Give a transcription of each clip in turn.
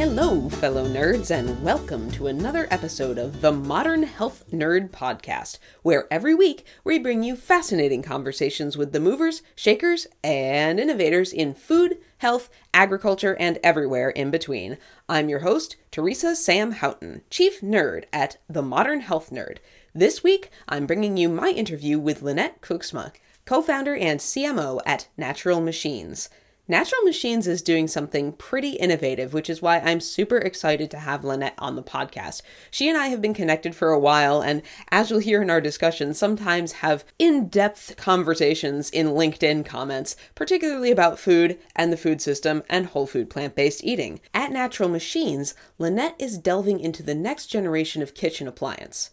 Hello, fellow nerds, and welcome to another episode of the Modern Health Nerd Podcast, where every week we bring you fascinating conversations with the movers, shakers, and innovators in food, health, agriculture, and everywhere in between. I'm your host, Teresa Sam Houghton, Chief Nerd at The Modern Health Nerd. This week, I'm bringing you my interview with Lynette Kucsma, co founder and CMO at Natural Machines. Natural Machines is doing something pretty innovative, which is why I'm super excited to have Lynette on the podcast. She and I have been connected for a while, and as you'll hear in our discussion, sometimes have in depth conversations in LinkedIn comments, particularly about food and the food system and whole food plant based eating. At Natural Machines, Lynette is delving into the next generation of kitchen appliance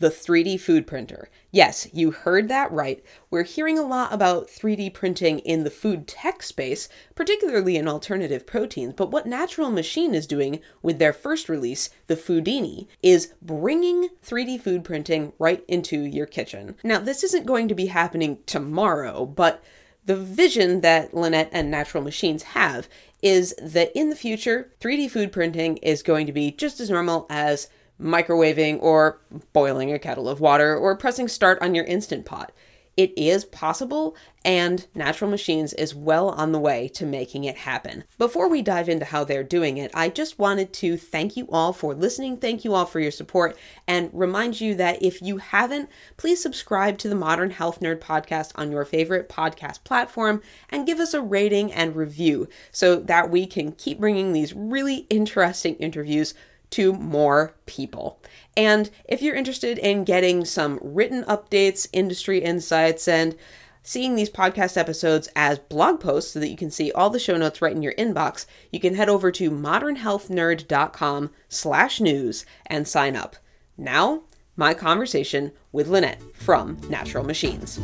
the 3D food printer. Yes, you heard that right. We're hearing a lot about 3D printing in the food tech space, particularly in alternative proteins, but what Natural Machine is doing with their first release, the Foodini, is bringing 3D food printing right into your kitchen. Now, this isn't going to be happening tomorrow, but the vision that Lynette and Natural Machines have is that in the future, 3D food printing is going to be just as normal as microwaving or boiling a kettle of water or pressing start on your instant pot. It is possible, and Natural Machines is well on the way to making it happen. Before we dive into how they're doing it, I just wanted to thank you all for listening, thank you all for your support, and remind you that if you haven't, please subscribe to the Modern Health Nerd podcast on your favorite podcast platform and give us a rating and review so that we can keep bringing these really interesting interviews to more people. And if you're interested in getting some written updates, industry insights, and seeing these podcast episodes as blog posts so that you can see all the show notes right in your inbox, you can head over to modernhealthnerd.com slash news and sign up. Now, my conversation with Lynette from Natural Machines.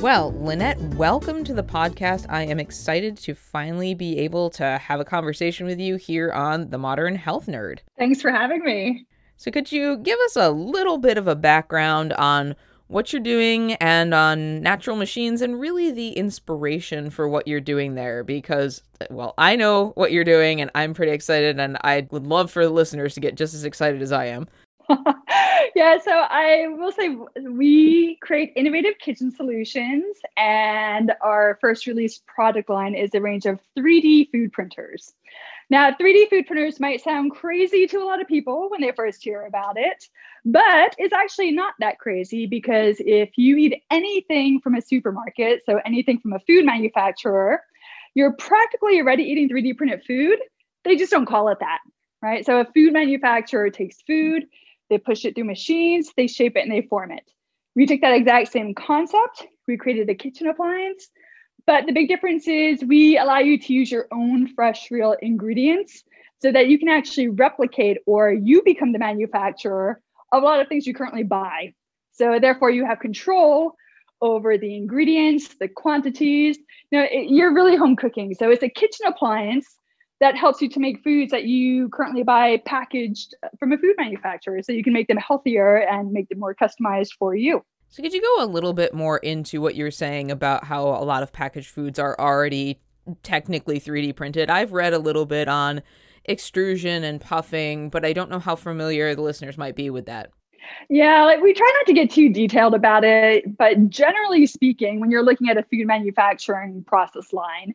Well, Lynette, welcome to the podcast. I am excited to finally be able to have a conversation with you here on The Modern Health Nerd. Thanks for having me. So, could you give us a little bit of a background on what you're doing and on natural machines and really the inspiration for what you're doing there? Because, well, I know what you're doing and I'm pretty excited, and I would love for the listeners to get just as excited as I am. yeah, so I will say we create innovative kitchen solutions, and our first release product line is a range of 3D food printers. Now, 3D food printers might sound crazy to a lot of people when they first hear about it, but it's actually not that crazy because if you eat anything from a supermarket, so anything from a food manufacturer, you're practically already eating 3D printed food. They just don't call it that, right? So a food manufacturer takes food, they push it through machines, they shape it, and they form it. We took that exact same concept, we created a kitchen appliance, but the big difference is we allow you to use your own fresh, real ingredients so that you can actually replicate or you become the manufacturer of a lot of things you currently buy. So therefore, you have control over the ingredients, the quantities. You know, it, you're really home cooking. So it's a kitchen appliance that helps you to make foods that you currently buy packaged from a food manufacturer so you can make them healthier and make them more customized for you. So, could you go a little bit more into what you're saying about how a lot of packaged foods are already technically 3D printed? I've read a little bit on extrusion and puffing, but I don't know how familiar the listeners might be with that. Yeah, like we try not to get too detailed about it, but generally speaking, when you're looking at a food manufacturing process line,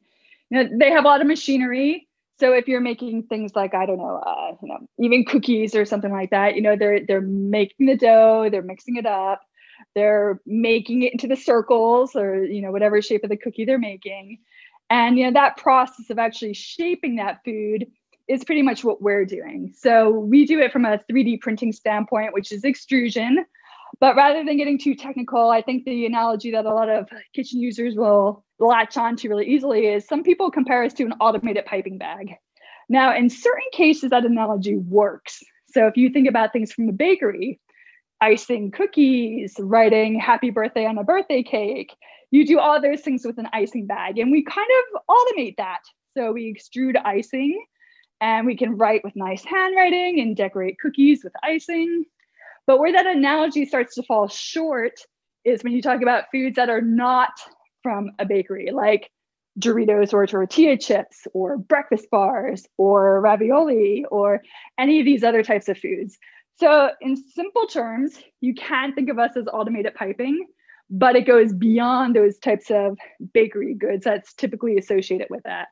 you know, they have a lot of machinery so if you're making things like I don't know, uh, you know, even cookies or something like that, you know, they're they're making the dough, they're mixing it up, they're making it into the circles or you know whatever shape of the cookie they're making, and you know that process of actually shaping that food is pretty much what we're doing. So we do it from a 3D printing standpoint, which is extrusion. But rather than getting too technical, I think the analogy that a lot of kitchen users will latch on to really easily is some people compare us to an automated piping bag. Now, in certain cases, that analogy works. So if you think about things from the bakery, icing cookies, writing happy birthday on a birthday cake, you do all those things with an icing bag. And we kind of automate that. So we extrude icing and we can write with nice handwriting and decorate cookies with icing. But where that analogy starts to fall short is when you talk about foods that are not from a bakery, like Doritos or tortilla chips or breakfast bars or ravioli or any of these other types of foods. So, in simple terms, you can think of us as automated piping, but it goes beyond those types of bakery goods that's typically associated with that.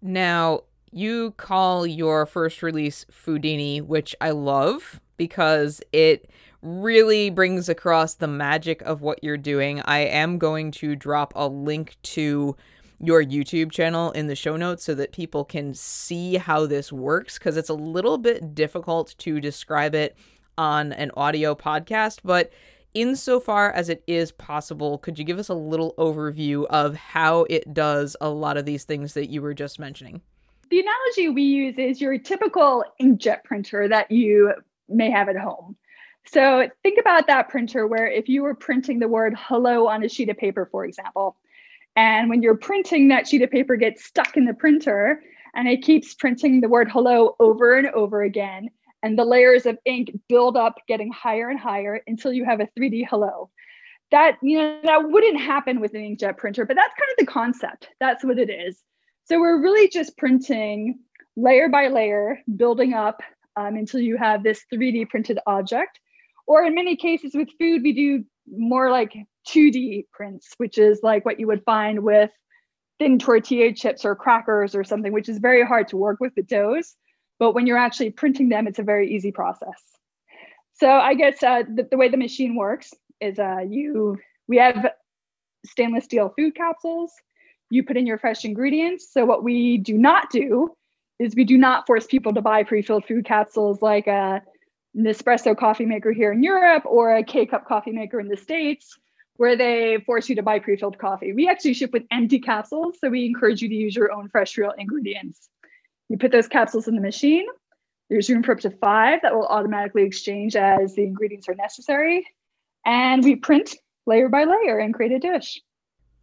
Now, you call your first release Foodini, which I love because it really brings across the magic of what you're doing. I am going to drop a link to your YouTube channel in the show notes so that people can see how this works because it's a little bit difficult to describe it on an audio podcast, but insofar as it is possible, could you give us a little overview of how it does a lot of these things that you were just mentioning? The analogy we use is your typical inkjet printer that you may have at home. So think about that printer where if you were printing the word hello on a sheet of paper, for example, and when you're printing, that sheet of paper gets stuck in the printer and it keeps printing the word hello over and over again. And the layers of ink build up, getting higher and higher until you have a 3D hello. That, you know, that wouldn't happen with an inkjet printer, but that's kind of the concept. That's what it is. So we're really just printing layer by layer, building up um, until you have this 3D printed object. Or in many cases with food, we do more like 2D prints, which is like what you would find with thin tortilla chips or crackers or something, which is very hard to work with the doughs. But when you're actually printing them, it's a very easy process. So I guess uh, the, the, way the machine works is uh, you we have stainless steel food capsules. You put in your fresh ingredients. So what we do not do is we do not force people to buy pre-filled food capsules like a Nespresso coffee maker here in Europe or a K-cup coffee maker in the States where they force you to buy pre-filled coffee. We actually ship with empty capsules, so we encourage you to use your own fresh real ingredients. You put those capsules in the machine. There's room for up to five that will automatically exchange as the ingredients are necessary. And we print layer by layer and create a dish.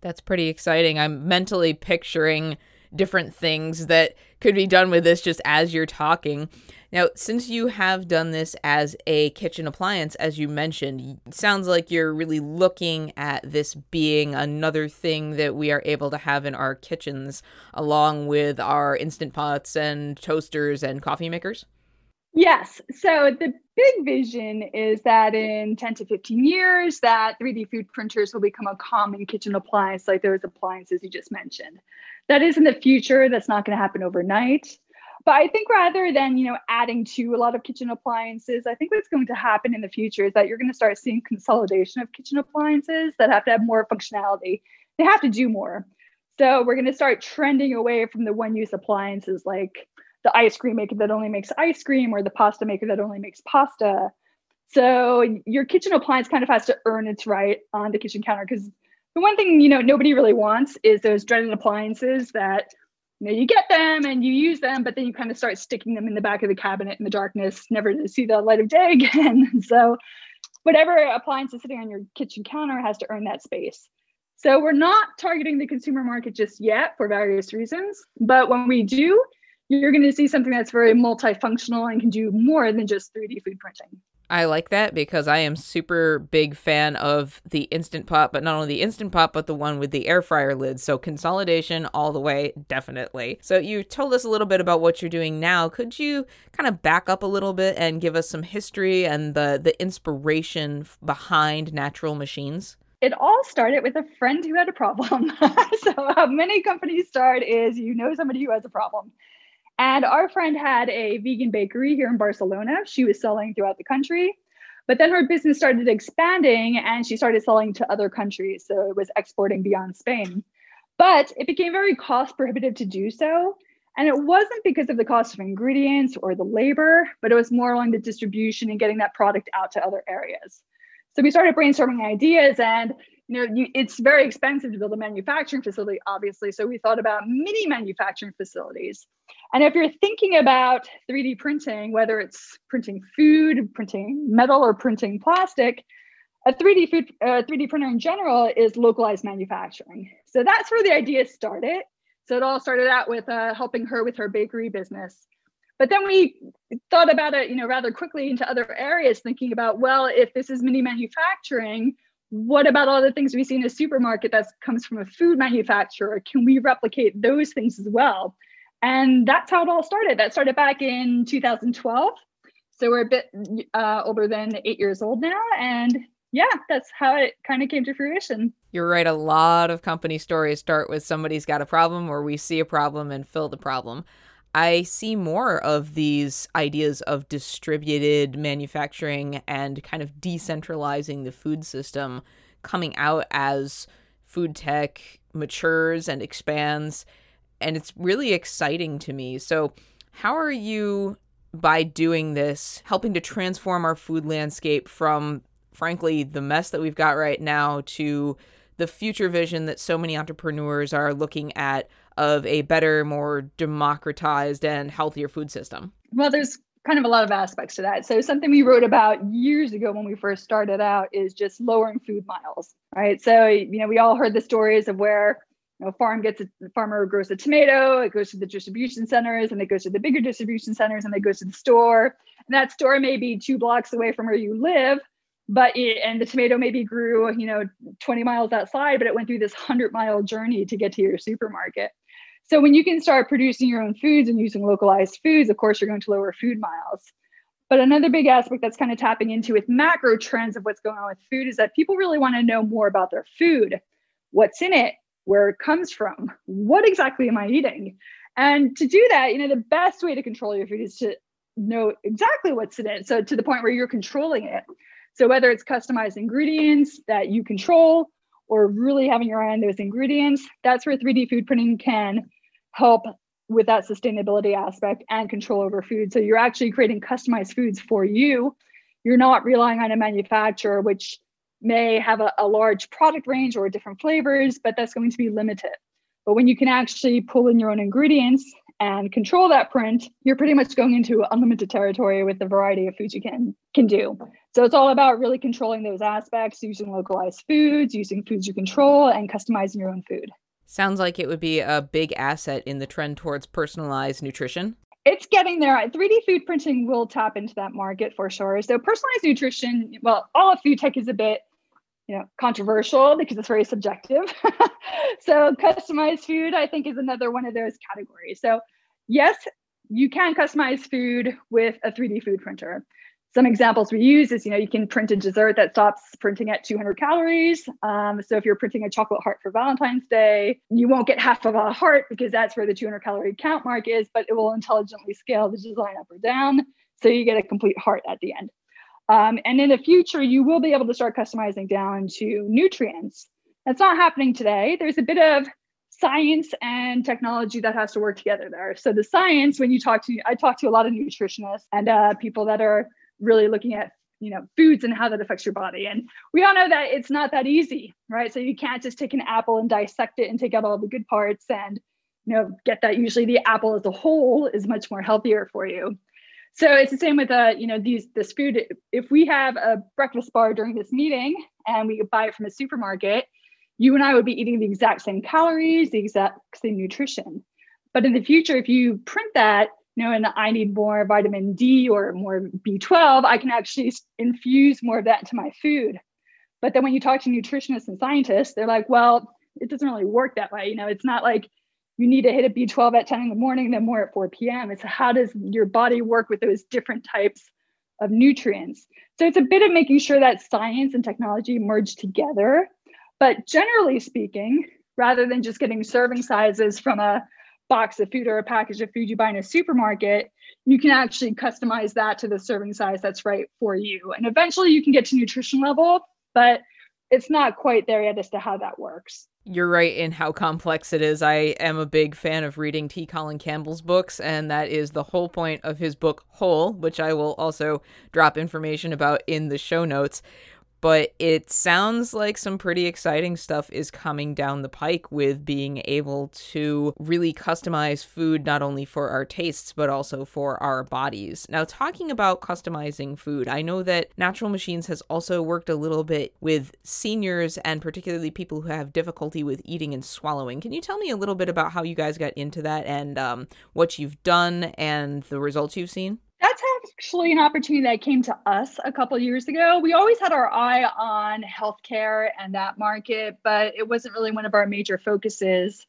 That's pretty exciting. I'm mentally picturing different things that could be done with this just as you're talking. Now, since you have done this as a kitchen appliance, as you mentioned, sounds like you're really looking at this being another thing that we are able to have in our kitchens, along with our instant pots and toasters and coffee makers. Yes. So the big vision is that in 10 to 15 years, that 3D food printers will become a common kitchen appliance like those appliances you just mentioned. That is in the future. That's not going to happen overnight. But I think rather than, you know, adding to a lot of kitchen appliances, I think what's going to happen in the future is that you're going to start seeing consolidation of kitchen appliances that have to have more functionality. They have to do more. So we're going to start trending away from the one-use appliances like the ice cream maker that only makes ice cream or the pasta maker that only makes pasta. So your kitchen appliance kind of has to earn its right on the kitchen counter because the one thing you know nobody really wants is those dreaded appliances that you know you get them and you use them but then you kind of start sticking them in the back of the cabinet in the darkness never to see the light of day again. So whatever appliance is sitting on your kitchen counter has to earn that space. So we're not targeting the consumer market just yet for various reasons but when we do you're going to see something that's very multifunctional and can do more than just 3d food printing I like that because I am super big fan of the Instant Pot, but not only the Instant Pot, but the one with the air fryer lid. So consolidation all the way, definitely. So you told us a little bit about what you're doing now. Could you kind of back up a little bit and give us some history and the the inspiration behind natural machines? It all started with a friend who had a problem. so how many companies start is you know somebody who has a problem. And our friend had a vegan bakery here in Barcelona. She was selling throughout the country. But then her business started expanding and she started selling to other countries. So it was exporting beyond Spain. But it became very cost prohibitive to do so. And it wasn't because of the cost of ingredients or the labor, but it was more along the distribution and getting that product out to other areas. So we started brainstorming ideas and you know, you, it's very expensive to build a manufacturing facility, obviously. So we thought about mini manufacturing facilities. And if you're thinking about 3D printing, whether it's printing food, printing metal, or printing plastic, a 3D food, uh, 3D printer in general is localized manufacturing. So that's where the idea started. So it all started out with uh, helping her with her bakery business. But then we thought about it, you know, rather quickly into other areas, thinking about, well, if this is mini manufacturing, what about all the things we see in a supermarket that comes from a food manufacturer? Can we replicate those things as well? And that's how it all started. That started back in 2012. So we're a bit uh, older than eight years old now. And yeah, that's how it kind of came to fruition. You're right. A lot of company stories start with somebody's got a problem or we see a problem and fill the problem. I see more of these ideas of distributed manufacturing and kind of decentralizing the food system coming out as food tech matures and expands. And it's really exciting to me. So, how are you, by doing this, helping to transform our food landscape from, frankly, the mess that we've got right now to the future vision that so many entrepreneurs are looking at of a better, more democratized and healthier food system? Well, there's kind of a lot of aspects to that. So something we wrote about years ago when we first started out is just lowering food miles, right? So you know, we all heard the stories of where you know, farm gets a farmer grows a tomato, it goes to the distribution centers, and it goes to the bigger distribution centers, and it goes to the store. And that store may be two blocks away from where you live, but it, and the tomato maybe grew, you know, 20 miles outside, but it went through this 100 mile journey to get to your supermarket. So when you can start producing your own foods and using localized foods, of course, you're going to lower food miles. But another big aspect that's kind of tapping into with macro trends of what's going on with food is that people really want to know more about their food. What's in it? Where it comes from? What exactly am I eating? And to do that, you know, the best way to control your food is to know exactly what's in it. So to the point where you're controlling it. So whether it's customized ingredients that you control or really having your eye on those ingredients, that's where 3D food printing can help with that sustainability aspect and control over food. So you're actually creating customized foods for you. You're not relying on a manufacturer, which may have a, a, large product range or different flavors, but that's going to be limited. But when you can actually pull in your own ingredients and control that print, you're pretty much going into unlimited territory with the variety of foods you can can do. So it's all about really controlling those aspects, using localized foods, using foods you control, and customizing your own food. Sounds like it would be a big asset in the trend towards personalized nutrition. It's getting there. 3D food printing will tap into that market for sure. So personalized nutrition, well, all of food tech is a bit, you know, controversial because it's very subjective. so customized food, I think, is another one of those categories. So yes, you can customize food with a 3D food printer some examples we use is you know you can print a dessert that stops printing at 200 calories. Um, so if you're printing a chocolate heart for valentine's day you won't get half of a heart because that's where the 200 calorie count mark is but it will intelligently scale the design up or down. So you get a complete heart at the end. Um, and in the future you will be able to start customizing down to nutrients. That's not happening today. There's a bit of science and technology that has to work together there. So the science when you talk to i talk to a lot of nutritionists and uh, people that are really looking at you know foods and how that affects your body. And we all know that it's not that easy right? So you can't just take an apple and dissect it and take out all the good parts and you know get that usually the apple as a whole is much more healthier for you. So it's the same with uh you know these this food. If we have a breakfast bar during this meeting and we buy it from a supermarket you and i would be eating the exact same calories the exact same nutrition. But in the future if you print that you know, and I need more vitamin D or more B12, I can actually infuse more of that into my food. But then when you talk to nutritionists and scientists, they're like, well, it doesn't really work that way. You know, it's not like you need to hit a B12 at 10 in the morning, then more at 4 p.m. It's how does your body work with those different types of nutrients? So it's a bit of making sure that science and technology merge together. But generally speaking, rather than just getting serving sizes from a box of food or a package of food you buy in a supermarket, you can actually customize that to the serving size that's right for you. And eventually you can get to nutrition level, but it's not quite there yet as to how that works. You're right in how complex it is. I am a big fan of reading T. Colin Campbell's books, and that is the whole point of his book Whole, which I will also drop information about in the show notes but it sounds like some pretty exciting stuff is coming down the pike with being able to really customize food not only for our tastes but also for our bodies. Now, talking about customizing food, I know that Natural Machines has also worked a little bit with seniors and particularly people who have difficulty with eating and swallowing. Can you tell me a little bit about how you guys got into that and um, what you've done and the results you've seen? That's actually an opportunity that came to us a couple years ago. We always had our eye on healthcare and that market, but it wasn't really one of our major focuses.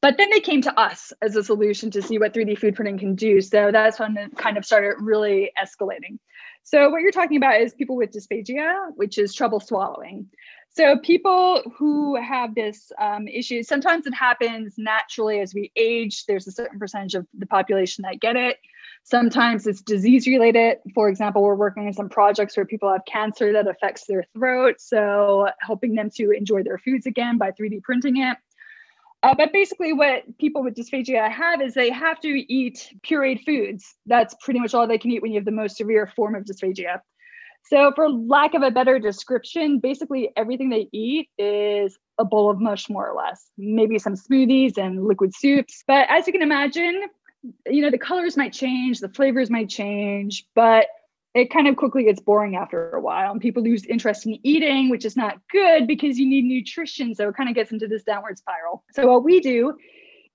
But then they came to us as a solution to see what 3D food printing can do. So that's when it kind of started really escalating. So what you're talking about is people with dysphagia, which is trouble swallowing. So people who have this um, issue, sometimes it happens naturally as we age. There's a certain percentage of the population that get it. Sometimes it's disease related. For example, we're working on some projects where people have cancer that affects their throat. So helping them to enjoy their foods again by 3D printing it. Uh, but basically, what people with dysphagia have is they have to eat pureed foods. That's pretty much all they can eat when you have the most severe form of dysphagia. So, for lack of a better description, basically everything they eat is a bowl of mush, more or less. Maybe some smoothies and liquid soups. But as you can imagine, you know, the colors might change, the flavors might change, but it kind of quickly gets boring after a while and people lose interest in eating which is not good because you need nutrition so it kind of gets into this downward spiral. So what we do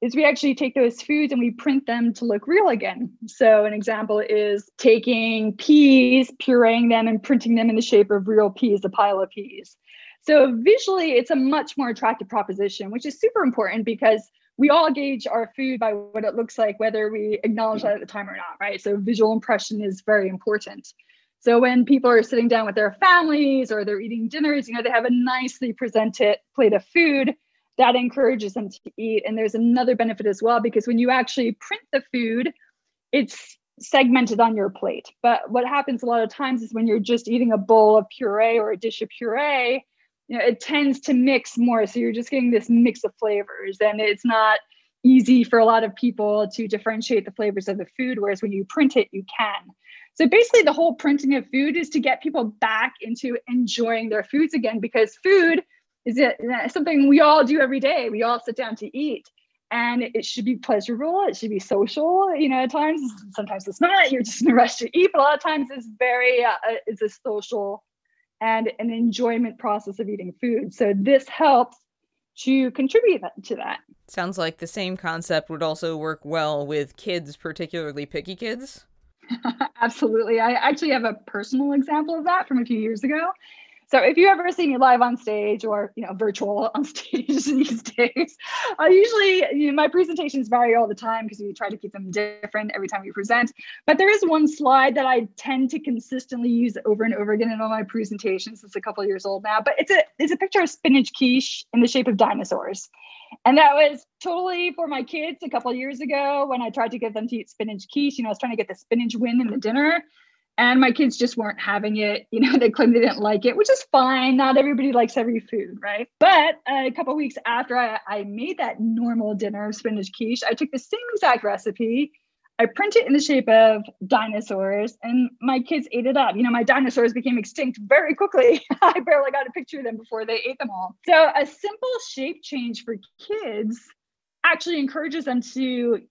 is we actually take those foods and we print them to look real again. So an example is taking peas pureeing them and printing them in the shape of real peas a pile of peas. So visually it's a much more attractive proposition which is super important because we all gauge our food by what it looks like, whether we acknowledge that at the time or not, right? So visual impression is very important. So when people are sitting down with their families or they're eating dinners, you know, they have a nicely presented plate of food that encourages them to eat. And there's another benefit as well because when you actually print the food, it's segmented on your plate. But what happens a lot of times is when you're just eating a bowl of puree or a dish of puree, you know, it tends to mix more. So you're just getting this mix of flavors, and it's not easy for a lot of people to differentiate the flavors of the food. Whereas when you print it, you can. So basically, the whole printing of food is to get people back into enjoying their foods again, because food is something we all do every day. We all sit down to eat, and it should be pleasurable. It should be social. You know, at times, sometimes it's not. You're just in a rush to eat, but a lot of times it's very uh, it's a social and an enjoyment process of eating food. So this helps to contribute to that. Sounds like the same concept would also work well with kids, particularly picky kids. Absolutely. I actually have a personal example of that from a few years ago. So if you ever see me live on stage or you know virtual on stage these days, I usually you know, my presentations vary all the time because we try to keep them different every time we present. But there is one slide that I tend to consistently use over and over again in all my presentations. It's a couple years old now, but it's a it's a picture of spinach quiche in the shape of dinosaurs. And that was totally for my kids a couple years ago when I tried to get them to eat spinach quiche. You know, I was trying to get the spinach win in the dinner and my kids just weren't having it you know they claimed they didn't like it which is fine not everybody likes every food right? But a couple weeks after I, I made that normal dinner of spinach quiche i took the same exact recipe i printed it in the shape of dinosaurs and my kids ate it up. You know my dinosaurs became extinct very quickly. I barely got a picture of them before they ate them all. So a simple shape change for kids actually encourages them to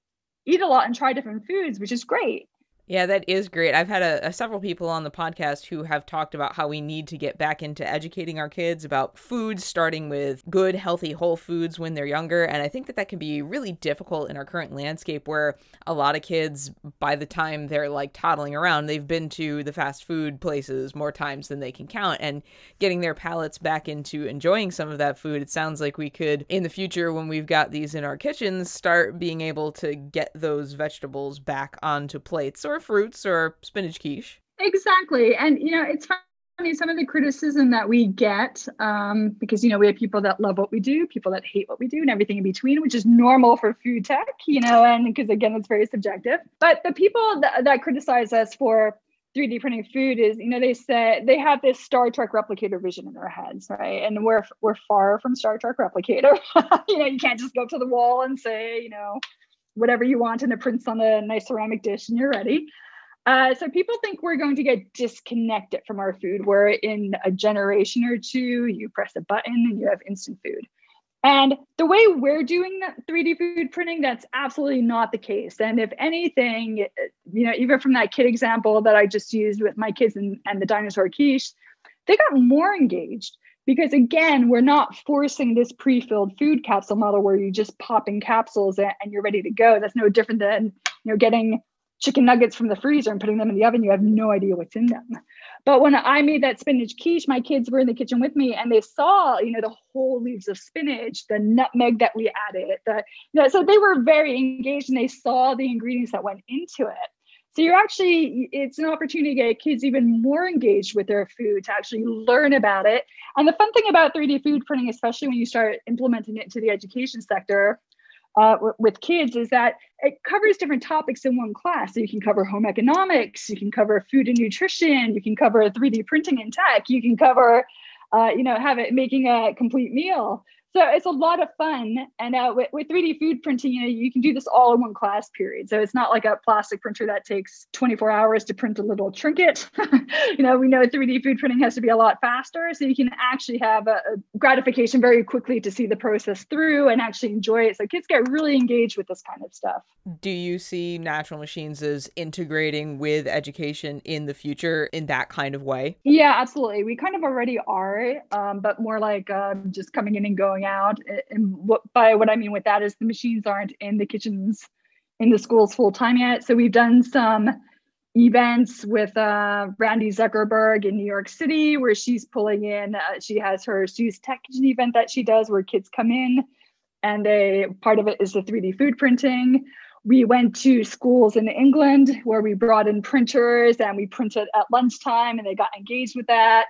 eat a lot and try different foods which is great yeah, that is great. I've had a, a, several people on the podcast who have talked about how we need to get back into educating our kids about foods, starting with good, healthy, whole foods when they're younger. And I think that that can be really difficult in our current landscape where a lot of kids, by the time they're like toddling around, they've been to the fast food places more times than they can count. And getting their palates back into enjoying some of that food, it sounds like we could, in the future, when we've got these in our kitchens, start being able to get those vegetables back onto plates fruits or spinach quiche. Exactly. And, you know, it's funny, some of the criticism that we get, um, because, you know, we have people that love what we do, people that hate what we do, and everything in between, which is normal for food tech, you know, and because, again, it's very subjective. But the people that, that criticize us for 3D printing food is, you know, they say they have this Star Trek replicator vision in their heads, right? And we're we're far from Star Trek replicator. you know, you can't just go up to the wall and say, you know, whatever you want and it prints on a nice ceramic dish and you're ready. Uh, so people think we're going to get disconnected from our food, where in a generation or two, you press a button and you have instant food. And the way we're doing that 3D food printing, that's absolutely not the case. And if anything, you know, even from that kid example that I just used with my kids and, and the dinosaur quiche, they got more engaged because again we're not forcing this pre-filled food capsule model where you just pop in capsules and you're ready to go that's no different than you know getting chicken nuggets from the freezer and putting them in the oven, you have no idea what's in them. But when I made that spinach quiche, my kids were in the kitchen with me and they saw, you know, the whole leaves of spinach, the nutmeg that we added, the, you know, so they were very engaged and they saw the ingredients that went into it. So you're actually, it's an opportunity to get kids even more engaged with their food to actually learn about it. And the fun thing about 3D food printing, especially when you start implementing it into the education sector, uh, with kids is that it covers different topics in one class. So you can cover home economics, you can cover food and nutrition, you can cover 3D printing and tech, you can cover, uh, you know, have it making a complete meal so it's a lot of fun. And uh, with, with 3d food printing you know you can do this all in one class period. So it's not like a plastic printer that takes 24 hours to print a little trinket. You know we know 3d food printing has to be a lot faster. So you can actually have a, a gratification very quickly to see the process through and actually enjoy it. So kids get really engaged with this kind of stuff. Do you see natural machines as integrating with education in the future in that kind of way? Yeah absolutely. We kind of already are um, but more like um, just coming in and going out. And what, by what I mean with that is the machines aren't in the kitchens in the schools full time yet. So we've done some events with uh, Randi Zuckerberg in New York City, where she's pulling in. Uh, she has her Sue's Tech event that she does, where kids come in, and a part of it is the 3D food printing. We went to schools in England where we brought in printers and we printed at lunchtime, and they got engaged with that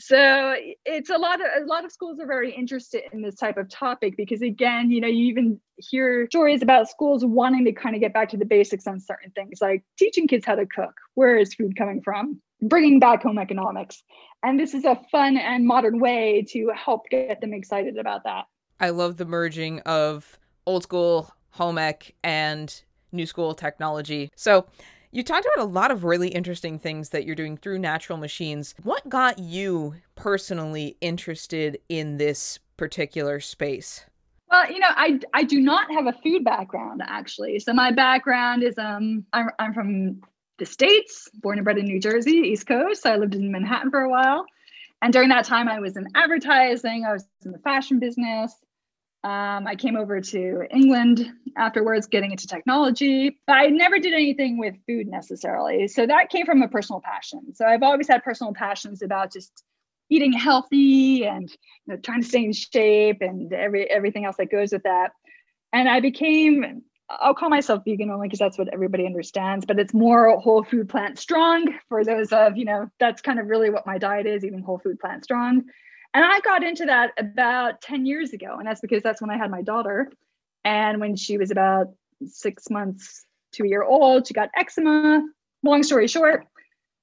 so it's a lot of a lot of schools are very interested in this type of topic because again you know you even hear stories about schools wanting to kind of get back to the basics on certain things like teaching kids how to cook where is food coming from bringing back home economics. And this is a fun and modern way to help get them excited about that. I love the merging of old school home ec and new school technology. So you talked about a lot of really interesting things that you're doing through natural machines. What got you personally interested in this particular space? Well, you know, I I do not have a food background actually. So my background is um I'm I'm from the states, born and bred in New Jersey, East Coast. So I lived in Manhattan for a while. And during that time I was in advertising, I was in the fashion business. Um, I came over to England afterwards, getting into technology. But I never did anything with food necessarily. So that came from a personal passion. So I've always had personal passions about just eating healthy and you know, trying to stay in shape and every everything else that goes with that. And I became I'll call myself vegan only because that's what everybody understands, but it's more whole food plant strong for those of, you know, that's kind of really what my diet is, eating whole food plant strong. And I got into that about 10 years ago. And that's because that's when I had my daughter. And when she was about six months to a year old, she got eczema. Long story short,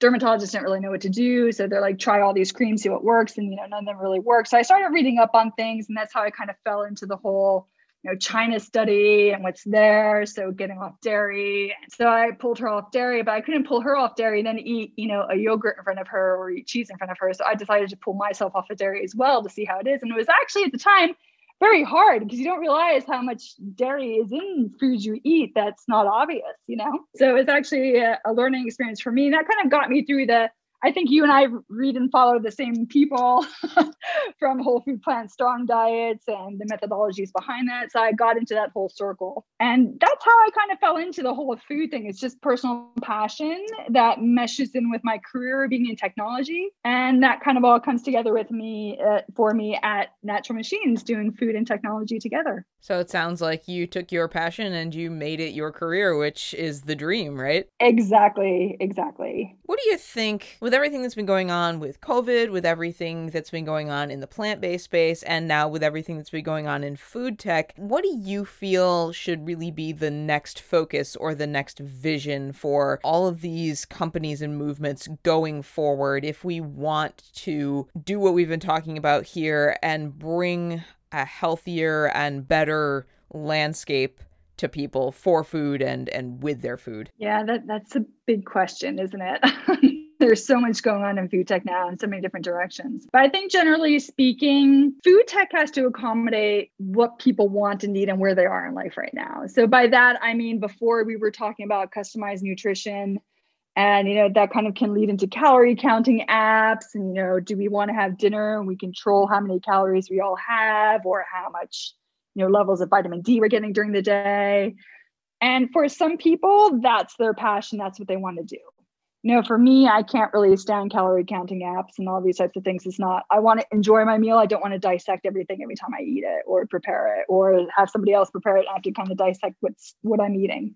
dermatologists didn't really know what to do. So they're like, try all these creams, see what works. And, you know, none of them really work. So I started reading up on things. And that's how I kind of fell into the whole you know China study and what's there. So getting off dairy. So I pulled her off dairy, but I couldn't pull her off dairy and then eat you know a yogurt in front of her or eat cheese in front of her. So I decided to pull myself off of dairy as well to see how it is. And it was actually at the time very hard because you don't realize how much dairy is in foods you eat that's not obvious, you know? So it was actually a, a learning experience for me. And that kind of got me through the I think you and I read and follow the same people from whole food plant strong diets and the methodologies behind that. So I got into that whole circle. And that's how I kind of fell into the whole food thing. It's just personal passion that meshes in with my career being in technology. And that kind of all comes together with me uh, for me at Natural Machines doing food and technology together. So it sounds like you took your passion and you made it your career, which is the dream, right? Exactly. Exactly. What do you think? With everything that's been going on with COVID, with everything that's been going on in the plant based space, and now with everything that's been going on in food tech, what do you feel should really be the next focus or the next vision for all of these companies and movements going forward if we want to do what we've been talking about here and bring a healthier and better landscape to people for food and and with their food? Yeah, that that's a big question, isn't it? there's so much going on in food tech now in so many different directions. But I think generally speaking, food tech has to accommodate what people want and need and where they are in life right now. So by that I mean before we were talking about customized nutrition and you know that kind of can lead into calorie counting apps and you know do we want to have dinner and we control how many calories we all have or how much you know levels of vitamin D we're getting during the day And for some people, that's their passion. That's what they want to do. Know, for me, I can't really stand calorie counting apps and all these types of things. It's not, I want to enjoy my meal. I don't want to dissect everything every time I eat it or prepare it or have somebody else prepare it. I have to kind of dissect what's what I'm eating.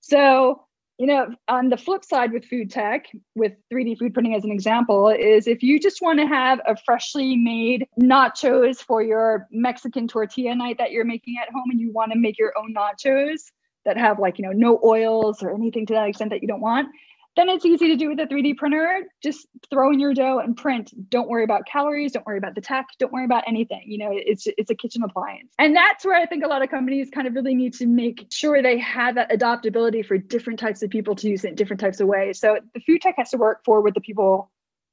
So you know, on the flip side with food tech, with 3D food printing as an example, is if you just want to have a freshly made nachos for your Mexican tortilla night that you're making at home and you want to make your own nachos that have like, you know, no oils or anything to that extent that you don't want, then it's easy to do with a 3D printer. Just throw in your dough and print. Don't worry about calories. Don't worry about the tech. Don't worry about anything. You know, it's it's a kitchen appliance, and that's where I think a lot of companies kind of really need to make sure they have that adaptability for different types of people to use it in different types of ways. So the food tech has to work for what the people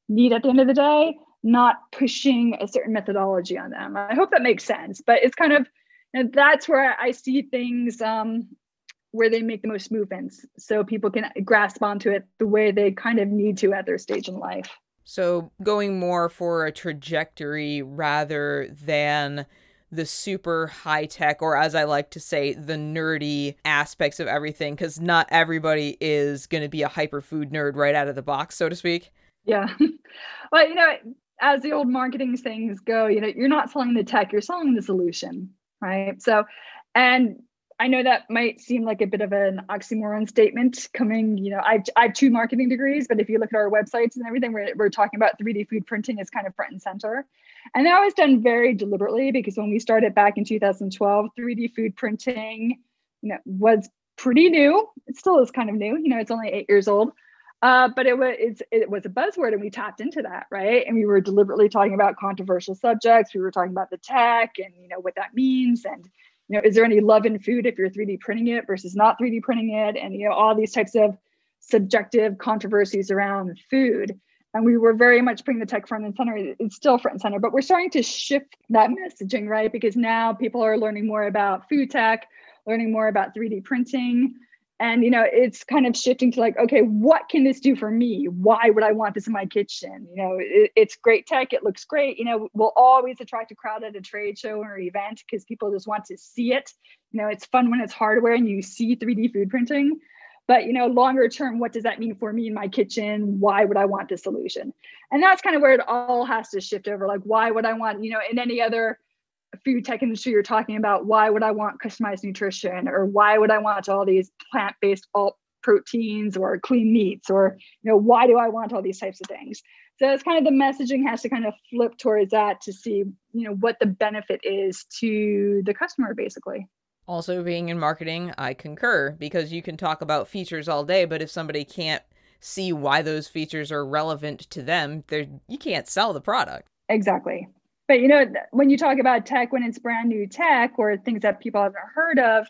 need at the end of the day, not pushing a certain methodology on them. I hope that makes sense, but it's kind of and that's where I see things um, where they make the most movements so people can grasp onto it the way they kind of need to at their stage in life. So, going more for a trajectory rather than the super high tech, or as I like to say, the nerdy aspects of everything, because not everybody is going to be a hyperfood nerd right out of the box, so to speak. Yeah. well, you know, as the old marketing things go, you know, you're not selling the tech, you're selling the solution, right? So, and I know that might seem like a bit of an oxymoron statement coming, you know, I, I have two marketing degrees, but if you look at our websites and everything, we're, we're talking about 3D food printing is kind of front and center. And that was done very deliberately because when we started back in 2012, 3D food printing, you know, was pretty new. It still is kind of new, you know, it's only eight years old. Uh, but it was it was a buzzword and we tapped into that right and we were deliberately talking about controversial subjects we were talking about the tech and you know what that means and you know, is there any love in food if you're 3D printing it versus not 3D printing it? And, you know, all these types of subjective controversies around food. And we were very much putting the tech front and center. It's still front and center, but we're starting to shift that messaging, right? Because now people are learning more about food tech, learning more about 3D printing and you know it's kind of shifting to like okay what can this do for me? Why would i want this in my kitchen? You know it, it's great tech it looks great. You know we'll always attract a crowd at a trade show or event because people just want to see it. You know it's fun when it's hardware and you see 3d food printing. But you know longer term what does that mean for me in my kitchen? Why would i want this solution? And that's kind of where it all has to shift over. Like why would i want you know in any other food tech industry you're talking about why would i want customized nutrition? Or why would i want all these plant-based alt proteins or clean meats? Or you know why do i want all these types of things? So it's kind of the messaging has to kind of flip towards that to see you know what the benefit is to the customer basically. Also being in marketing i concur because you can talk about features all day but if somebody can't see why those features are relevant to them you can't sell the product. Exactly but you know when you talk about tech when it's brand new tech or things that people haven't heard of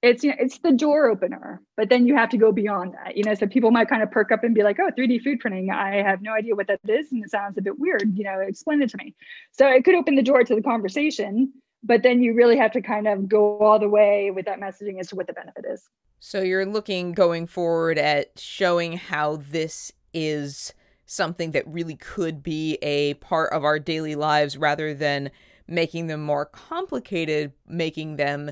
it's you know, it's the door opener but then you have to go beyond that you know? So people might kind of perk up and be like oh 3d food printing. I have no idea what that is and it sounds a bit weird you know explain it to me. So it could open the door to the conversation but then you really have to kind of go all the way with that messaging as to what the benefit is. So you're looking going forward at showing how this is something that really could be a part of our daily lives rather than making them more complicated, making them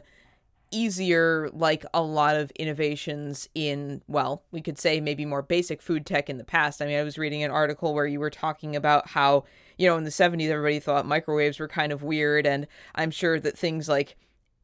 easier like a lot of innovations in well we could say maybe more basic food tech in the past. I mean i was reading an article where you were talking about how you know in the 70s everybody thought microwaves were kind of weird and i'm sure that things like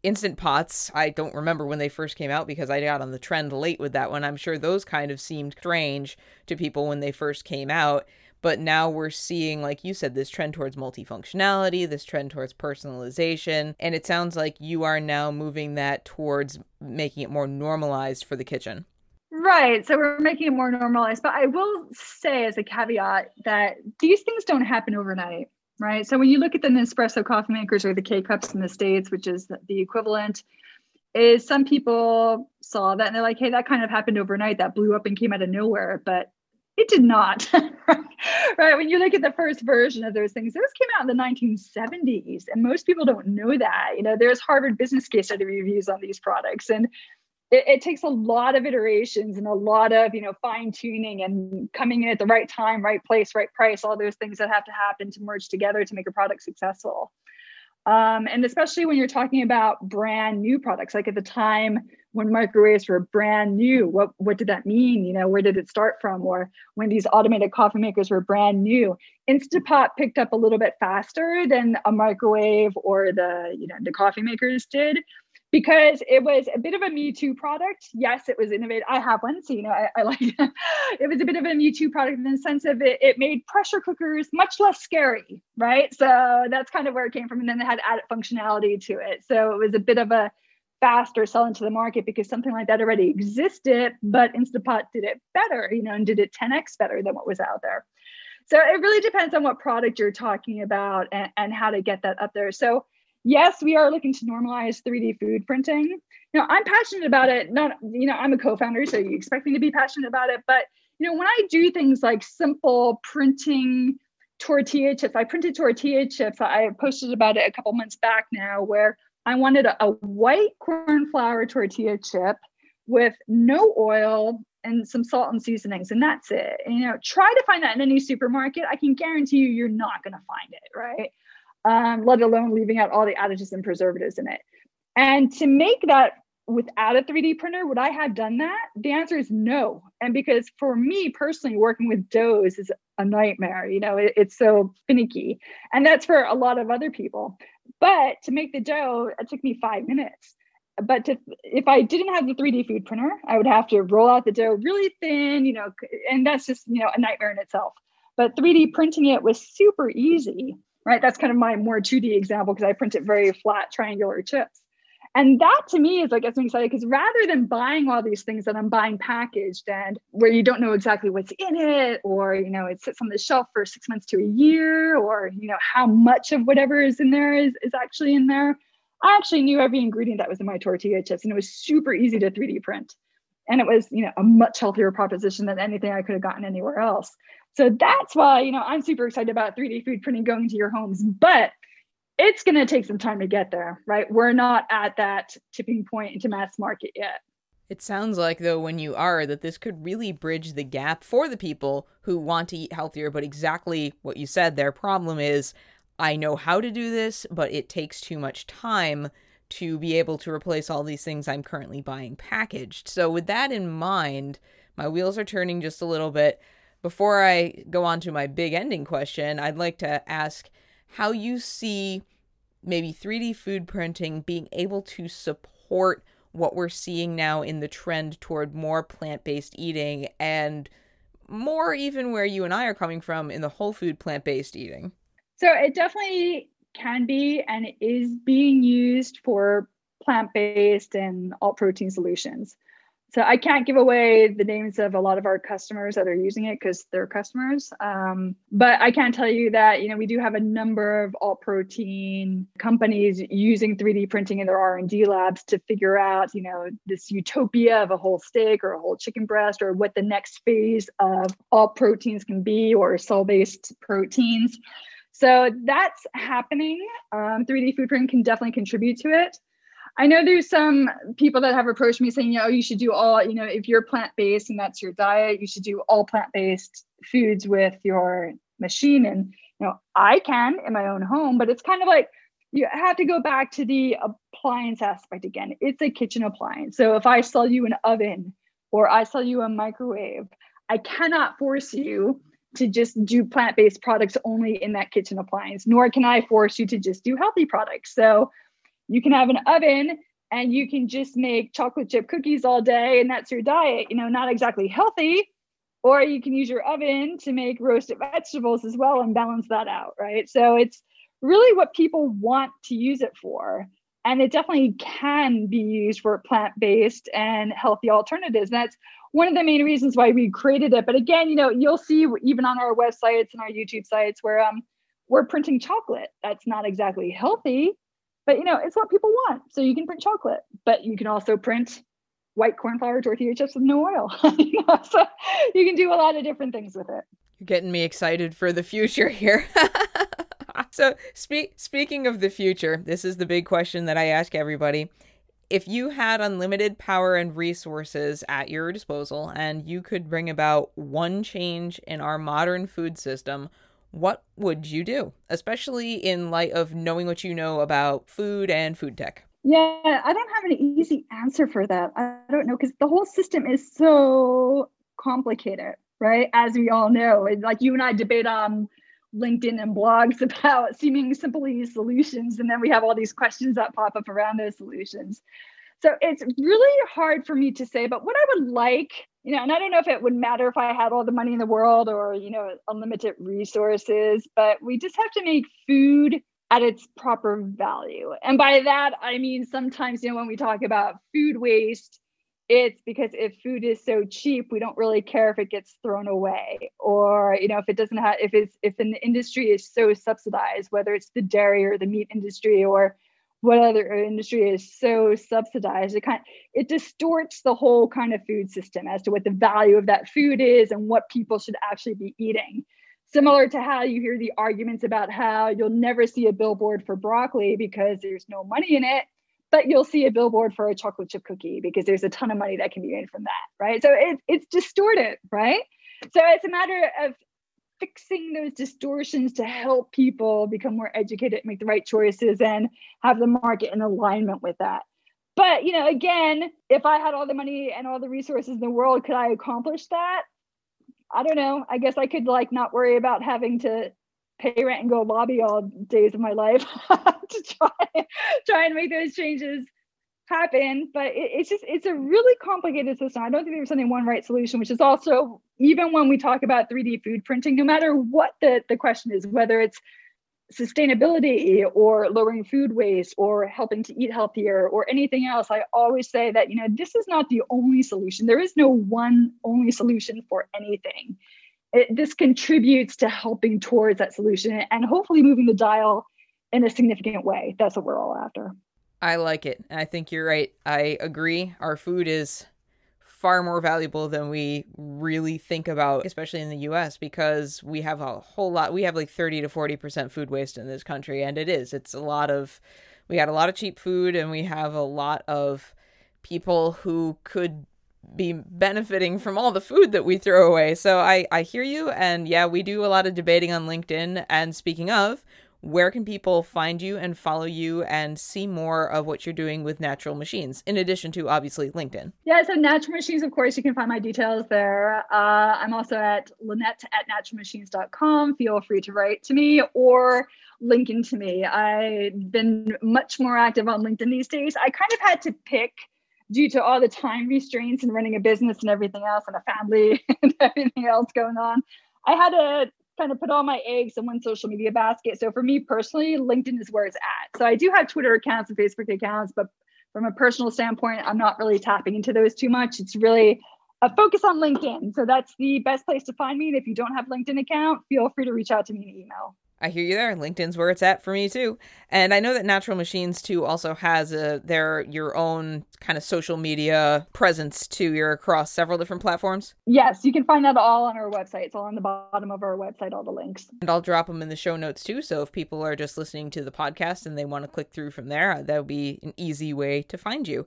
Instant Pots, I don't remember when they first came out because I got on the trend late with that one. I'm sure those kind of seemed strange to people when they first came out. But now we're seeing, like you said, this trend towards multifunctionality, this trend towards personalization. And it sounds like you are now moving that towards making it more normalized for the kitchen. Right. So we're making it more normalized. But I will say, as a caveat, that these things don't happen overnight right? So when you look at the Nespresso coffee makers or the K cups in the States, which is the equivalent, is some people saw that and they're like, hey, that kind of happened overnight. That blew up and came out of nowhere. But it did not. right. When you look at the first version of those things, those came out in the 1970s. And most people don't know that. You know, there's Harvard business case study reviews on these products. And it, it, takes a lot of iterations and a lot of you know fine tuning and coming in at the right time right place right price all those things that have to happen to merge together to make a product successful Um, and especially when you're talking about brand new products, like at the time when microwaves were brand new, what, what did that mean? You know, where did it start from? Or when these automated coffee makers were brand new, Instapot picked up a little bit faster than a microwave or the, you know, the coffee makers did because it was a bit of a Me Too product. Yes, it was innovative. I have one, so you know I, I like it. it was a bit of a Me Too product in the sense of it, it made pressure cookers much less scary, right? So that's kind of where it came from. And then it had added functionality to it. So it was a bit of a faster sell into the market because something like that already existed, but Instapot did it better, you know, and did it 10x better than what was out there. So it really depends on what product you're talking about and, and how to get that up there. So yes, we are looking to normalize 3D food printing. Know, I'm passionate about it. Not, you know, I'm a co-founder, so you expect me to be passionate about it. But you know, when I do things like simple printing tortilla chips, I printed tortilla chips. I posted about it a couple months back now, where I wanted a, a white corn flour tortilla chip with no oil and some salt and seasonings, and that's it. You know, try to find that in any supermarket. I can guarantee you, you're not going to find it, right? Um, let alone leaving out all the additives and preservatives in it. And to make that without a 3D printer, would I have done that? The answer is no. And because for me personally, working with doughs is a nightmare. You know, it, it's so finicky. And that's for a lot of other people. But to make the dough, it took me five minutes. But to, if I didn't have the 3D food printer, I would have to roll out the dough really thin, you know, and that's just, you know, a nightmare in itself. But 3D printing it was super easy right? That's kind of my more 2D example because I print it very flat triangular chips. And that to me is what gets me excited because rather than buying all these things that I'm buying packaged and where you don't know exactly what's in it, or you know, it sits on the shelf for six months to a year, or you know, how much of whatever is in there is, is actually in there. I actually knew every ingredient that was in my tortilla chips, and it was super easy to 3D print. And it was, you know, a much healthier proposition than anything I could have gotten anywhere else. So that's why, you know, I'm super excited about 3D food printing going to your homes, but it's going to take some time to get there, right? We're not at that tipping point into mass market yet. It sounds like, though, when you are, that this could really bridge the gap for the people who want to eat healthier, but exactly what you said, their problem is I know how to do this, but it takes too much time to be able to replace all these things I'm currently buying packaged. So, with that in mind, my wheels are turning just a little bit. Before I go on to my big ending question, I'd like to ask how you see maybe 3D food printing being able to support what we're seeing now in the trend toward more plant based eating and more even where you and I are coming from in the whole food plant based eating. So it definitely can be and is being used for plant based and alt protein solutions. So I can't give away the names of a lot of our customers that are using it because they're customers. Um, but I can tell you that you know we do have a number of alt protein companies using 3D printing in their R&D labs to figure out you know this utopia of a whole steak or a whole chicken breast or what the next phase of alt proteins can be or cell-based proteins. So that's happening. Um, 3D food print can definitely contribute to it. I know there's some people that have approached me saying, you know, oh, you should do all, you know, if you're plant based and that's your diet, you should do all plant based foods with your machine. And, you know, I can in my own home, but it's kind of like you have to go back to the appliance aspect again. It's a kitchen appliance. So if I sell you an oven or I sell you a microwave, I cannot force you to just do plant based products only in that kitchen appliance, nor can I force you to just do healthy products. So, you can have an oven and you can just make chocolate chip cookies all day and that's your diet you know not exactly healthy. Or you can use your oven to make roasted vegetables as well and balance that out right? So it's really what people want to use it for. And it definitely can be used for plant-based and healthy alternatives. That's one of the main reasons why we created it. But again you know you'll see even on our websites and our youtube sites where um we're printing chocolate that's not exactly healthy but you know, it's what people want. So you can print chocolate, but you can also print white corn flour tortilla chips with no oil. you so you can do a lot of different things with it. You're getting me excited for the future here. so speak speaking of the future, this is the big question that I ask everybody. If you had unlimited power and resources at your disposal and you could bring about one change in our modern food system, what would you do, especially in light of knowing what you know about food and food tech? Yeah, I don't have an easy answer for that. I don't know because the whole system is so complicated, right? As we all know, like you and I debate on LinkedIn and blogs about seeming simple solutions, and then we have all these questions that pop up around those solutions. So it's really hard for me to say, but what I would like, you know, and I don't know if it would matter if I had all the money in the world or, you know, unlimited resources, but we just have to make food at its proper value. And by that, I mean, sometimes, you know, when we talk about food waste, it's because if food is so cheap, we don't really care if it gets thrown away or, you know, if it doesn't have, if it's, if an industry is so subsidized, whether it's the dairy or the meat industry or what other industry is so subsidized it kind of, it distorts the whole kind of food system as to what the value of that food is and what people should actually be eating. Similar to how you hear the arguments about how you'll never see a billboard for broccoli because there's no money in it but you'll see a billboard for a chocolate chip cookie because there's a ton of money that can be made from that right? So it, it's distorted right? So it's a matter of fixing those distortions to help people become more educated, make the right choices, and have the market in alignment with that. But you know, again, if I had all the money and all the resources in the world, could I accomplish that? I don't know. I guess I could like not worry about having to pay rent and go lobby all days of my life to try try and make those changes happen but it, it's just it's a really complicated system. I don't think there's only one right solution which is also even when we talk about 3d food printing no matter what the, the question is whether it's sustainability or lowering food waste or helping to eat healthier or anything else i always say that you know this is not the only solution. There is no one only solution for anything. It, this contributes to helping towards that solution and hopefully moving the dial in a significant way. That's what we're all after I like it. I think you're right. I agree. Our food is far more valuable than we really think about, especially in the US, because we have a whole lot. We have like 30 to 40% food waste in this country. And it is. It's a lot of, we got a lot of cheap food and we have a lot of people who could be benefiting from all the food that we throw away. So I, I hear you. And yeah, we do a lot of debating on LinkedIn. And speaking of, where can people find you and follow you and see more of what you're doing with natural machines in addition to obviously linkedin? Yeah so natural machines of course you can find my details there. Uh, i'm also at lynette at naturalmachines.com feel free to write to me or link into me. I've been much more active on linkedin these days. I kind of had to pick due to all the time restraints and running a business and everything else and a family and everything else going on. I had to kind of put all my eggs in one social media basket. So for me personally, LinkedIn is where it's at. So I do have Twitter accounts and Facebook accounts, but from a personal standpoint, I'm not really tapping into those too much. It's really a focus on LinkedIn. So that's the best place to find me. And if you don't have LinkedIn account, feel free to reach out to me in email. I hear you there. LinkedIn's where it's at for me too. And I know that Natural Machines too also has a their your own kind of social media presence too. You're across several different platforms. Yes, you can find that all on our website. It's all on the bottom of our website, all the links. And I'll drop them in the show notes too. So if people are just listening to the podcast and they want to click through from there, that would be an easy way to find you.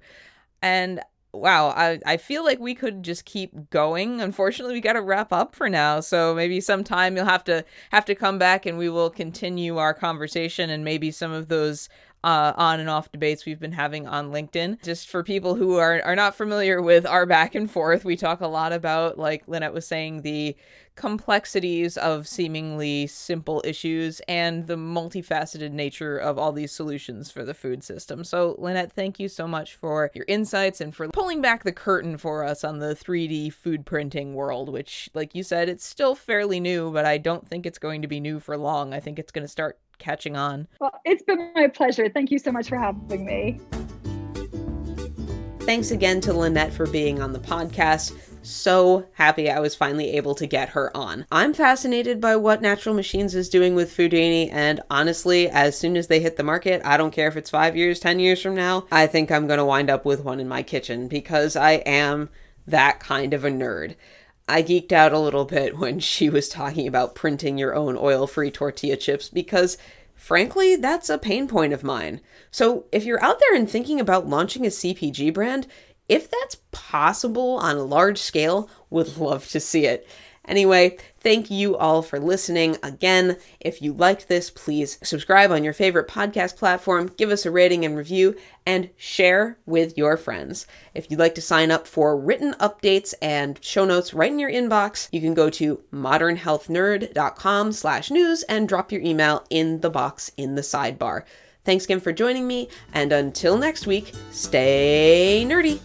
And wow, I, I feel like we could just keep going. Unfortunately, we got to wrap up for now. So maybe sometime you'll have to have to come back and we will continue our conversation and maybe some of those uh, on and off debates we've been having on LinkedIn. Just for people who are, are not familiar with our back and forth, we talk a lot about, like Lynette was saying, the complexities of seemingly simple issues and the multifaceted nature of all these solutions for the food system. So, Lynette, thank you so much for your insights and for pulling back the curtain for us on the 3D food printing world, which, like you said, it's still fairly new, but I don't think it's going to be new for long. I think it's going to start catching on. Well, it's been my pleasure. Thank you so much for having me. Thanks again to Lynette for being on the podcast. So happy I was finally able to get her on. I'm fascinated by what Natural Machines is doing with Foodini, and honestly, as soon as they hit the market, I don't care if it's five years, 10 years from now, I think I'm going to wind up with one in my kitchen because I am that kind of a nerd. I geeked out a little bit when she was talking about printing your own oil free tortilla chips because, frankly, that's a pain point of mine. So, if you're out there and thinking about launching a CPG brand, if that's possible on a large scale, would love to see it. Anyway, thank you all for listening. Again, if you liked this, please subscribe on your favorite podcast platform, give us a rating and review, and share with your friends. If you'd like to sign up for written updates and show notes right in your inbox, you can go to modernhealthnerd.com slash news and drop your email in the box in the sidebar. Thanks again for joining me, and until next week, stay nerdy.